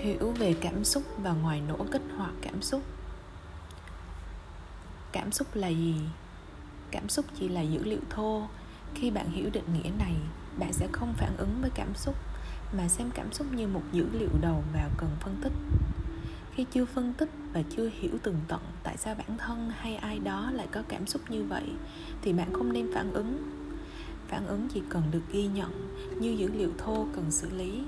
hiểu về cảm xúc và ngoài nỗ kích hoạt cảm xúc. Cảm xúc là gì? Cảm xúc chỉ là dữ liệu thô khi bạn hiểu định nghĩa này, bạn sẽ không phản ứng với cảm xúc, mà xem cảm xúc như một dữ liệu đầu vào cần phân tích. Khi chưa phân tích và chưa hiểu tường tận tại sao bản thân hay ai đó lại có cảm xúc như vậy, thì bạn không nên phản ứng. Phản ứng chỉ cần được ghi nhận như dữ liệu thô cần xử lý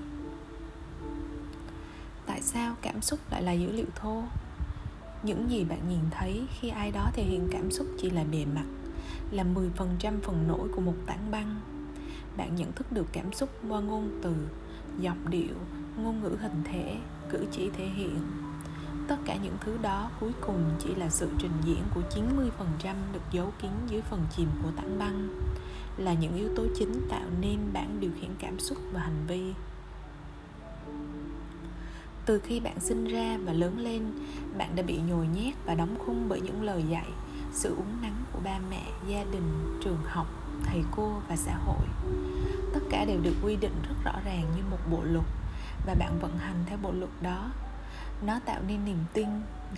tại sao cảm xúc lại là dữ liệu thô? Những gì bạn nhìn thấy khi ai đó thể hiện cảm xúc chỉ là bề mặt, là 10% phần nổi của một tảng băng. Bạn nhận thức được cảm xúc qua ngôn từ, giọng điệu, ngôn ngữ hình thể, cử chỉ thể hiện. Tất cả những thứ đó cuối cùng chỉ là sự trình diễn của 90% được giấu kín dưới phần chìm của tảng băng, là những yếu tố chính tạo nên bản điều khiển cảm xúc và hành vi từ khi bạn sinh ra và lớn lên, bạn đã bị nhồi nhét và đóng khung bởi những lời dạy, sự uống nắng của ba mẹ, gia đình, trường học, thầy cô và xã hội. Tất cả đều được quy định rất rõ ràng như một bộ luật và bạn vận hành theo bộ luật đó. Nó tạo nên niềm tin,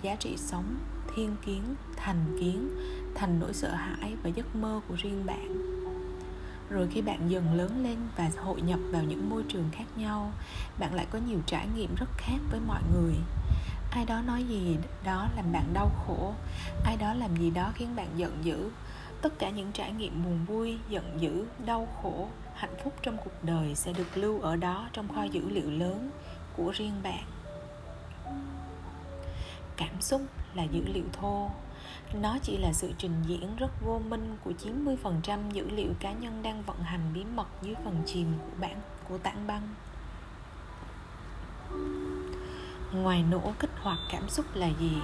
giá trị sống, thiên kiến, thành kiến, thành nỗi sợ hãi và giấc mơ của riêng bạn rồi khi bạn dần lớn lên và hội nhập vào những môi trường khác nhau, bạn lại có nhiều trải nghiệm rất khác với mọi người. Ai đó nói gì đó làm bạn đau khổ, ai đó làm gì đó khiến bạn giận dữ. Tất cả những trải nghiệm buồn vui, giận dữ, đau khổ, hạnh phúc trong cuộc đời sẽ được lưu ở đó trong kho dữ liệu lớn của riêng bạn. Cảm xúc là dữ liệu thô nó chỉ là sự trình diễn rất vô minh của 90% dữ liệu cá nhân đang vận hành bí mật dưới phần chìm của bản của tảng băng. Ngoài nỗ kích hoạt cảm xúc là gì?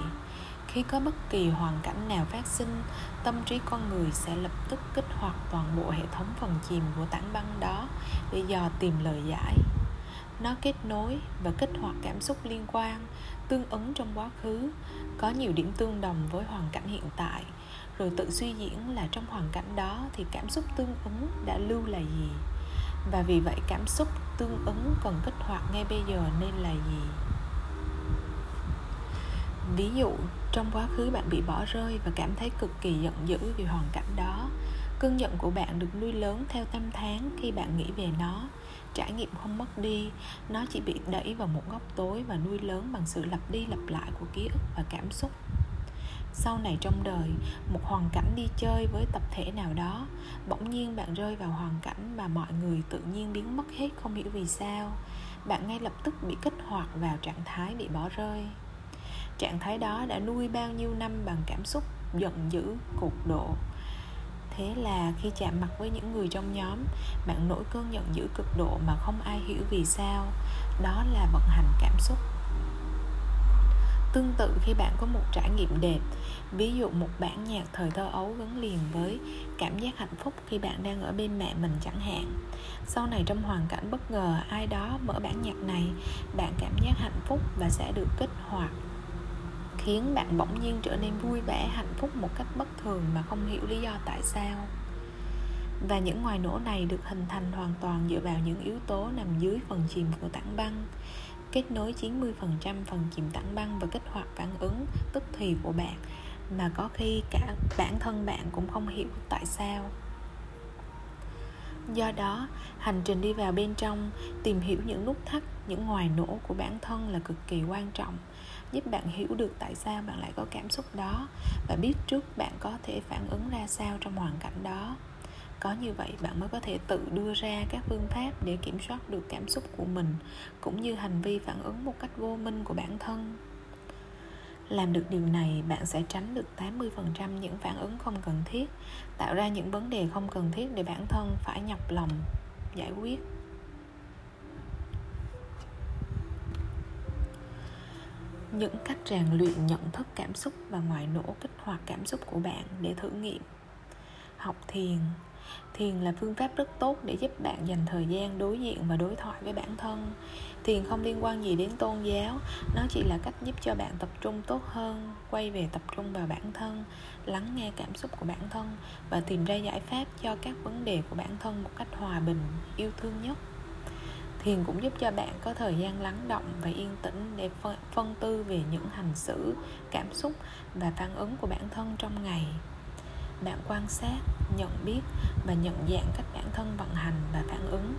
Khi có bất kỳ hoàn cảnh nào phát sinh, tâm trí con người sẽ lập tức kích hoạt toàn bộ hệ thống phần chìm của tảng băng đó để dò tìm lời giải nó kết nối và kích hoạt cảm xúc liên quan, tương ứng trong quá khứ, có nhiều điểm tương đồng với hoàn cảnh hiện tại. Rồi tự suy diễn là trong hoàn cảnh đó thì cảm xúc tương ứng đã lưu là gì? Và vì vậy cảm xúc tương ứng cần kích hoạt ngay bây giờ nên là gì? Ví dụ, trong quá khứ bạn bị bỏ rơi và cảm thấy cực kỳ giận dữ vì hoàn cảnh đó, cơn giận của bạn được nuôi lớn theo năm tháng khi bạn nghĩ về nó trải nghiệm không mất đi. Nó chỉ bị đẩy vào một góc tối và nuôi lớn bằng sự lặp đi lặp lại của ký ức và cảm xúc. Sau này trong đời, một hoàn cảnh đi chơi với tập thể nào đó, bỗng nhiên bạn rơi vào hoàn cảnh mà mọi người tự nhiên biến mất hết không hiểu vì sao. Bạn ngay lập tức bị kích hoạt vào trạng thái bị bỏ rơi. Trạng thái đó đã nuôi bao nhiêu năm bằng cảm xúc giận dữ cục độ thế là khi chạm mặt với những người trong nhóm, bạn nổi cơn giận dữ cực độ mà không ai hiểu vì sao. Đó là vận hành cảm xúc. Tương tự khi bạn có một trải nghiệm đẹp, ví dụ một bản nhạc thời thơ ấu gắn liền với cảm giác hạnh phúc khi bạn đang ở bên mẹ mình chẳng hạn. Sau này trong hoàn cảnh bất ngờ, ai đó mở bản nhạc này, bạn cảm giác hạnh phúc và sẽ được kích hoạt khiến bạn bỗng nhiên trở nên vui vẻ, hạnh phúc một cách bất thường mà không hiểu lý do tại sao. Và những ngoài nổ này được hình thành hoàn toàn dựa vào những yếu tố nằm dưới phần chìm của tảng băng, kết nối 90% phần chìm tảng băng và kích hoạt phản ứng tức thì của bạn, mà có khi cả bản thân bạn cũng không hiểu tại sao. Do đó, hành trình đi vào bên trong, tìm hiểu những nút thắt, những ngoài nổ của bản thân là cực kỳ quan trọng giúp bạn hiểu được tại sao bạn lại có cảm xúc đó và biết trước bạn có thể phản ứng ra sao trong hoàn cảnh đó. Có như vậy, bạn mới có thể tự đưa ra các phương pháp để kiểm soát được cảm xúc của mình, cũng như hành vi phản ứng một cách vô minh của bản thân. Làm được điều này, bạn sẽ tránh được 80% những phản ứng không cần thiết, tạo ra những vấn đề không cần thiết để bản thân phải nhọc lòng, giải quyết. Những cách rèn luyện nhận thức cảm xúc và ngoại nổ kích hoạt cảm xúc của bạn để thử nghiệm. Học thiền. Thiền là phương pháp rất tốt để giúp bạn dành thời gian đối diện và đối thoại với bản thân. Thiền không liên quan gì đến tôn giáo, nó chỉ là cách giúp cho bạn tập trung tốt hơn, quay về tập trung vào bản thân, lắng nghe cảm xúc của bản thân và tìm ra giải pháp cho các vấn đề của bản thân một cách hòa bình, yêu thương nhất thiền cũng giúp cho bạn có thời gian lắng động và yên tĩnh để phân tư về những hành xử, cảm xúc và phản ứng của bản thân trong ngày. Bạn quan sát, nhận biết và nhận dạng cách bản thân vận hành và phản ứng.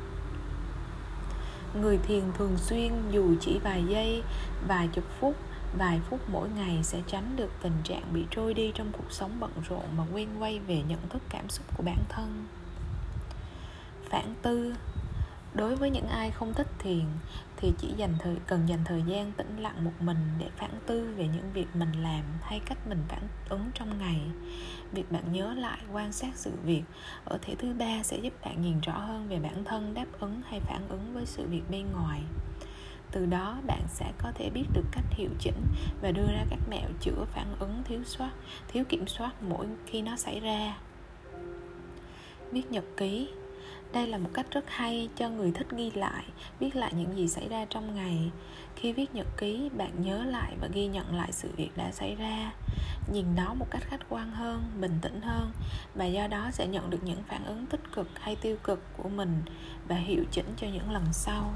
Người thiền thường xuyên dù chỉ vài giây, vài chục phút, vài phút mỗi ngày sẽ tránh được tình trạng bị trôi đi trong cuộc sống bận rộn mà quên quay về nhận thức cảm xúc của bản thân. Phản tư đối với những ai không thích thiền, thì chỉ dành thời, cần dành thời gian tĩnh lặng một mình để phản tư về những việc mình làm hay cách mình phản ứng trong ngày. Việc bạn nhớ lại, quan sát sự việc ở thể thứ ba sẽ giúp bạn nhìn rõ hơn về bản thân, đáp ứng hay phản ứng với sự việc bên ngoài. Từ đó, bạn sẽ có thể biết được cách hiệu chỉnh và đưa ra các mẹo chữa phản ứng thiếu soát thiếu kiểm soát mỗi khi nó xảy ra. Viết nhật ký đây là một cách rất hay cho người thích ghi lại, viết lại những gì xảy ra trong ngày. Khi viết nhật ký, bạn nhớ lại và ghi nhận lại sự việc đã xảy ra. Nhìn nó một cách khách quan hơn, bình tĩnh hơn, và do đó sẽ nhận được những phản ứng tích cực hay tiêu cực của mình và hiệu chỉnh cho những lần sau.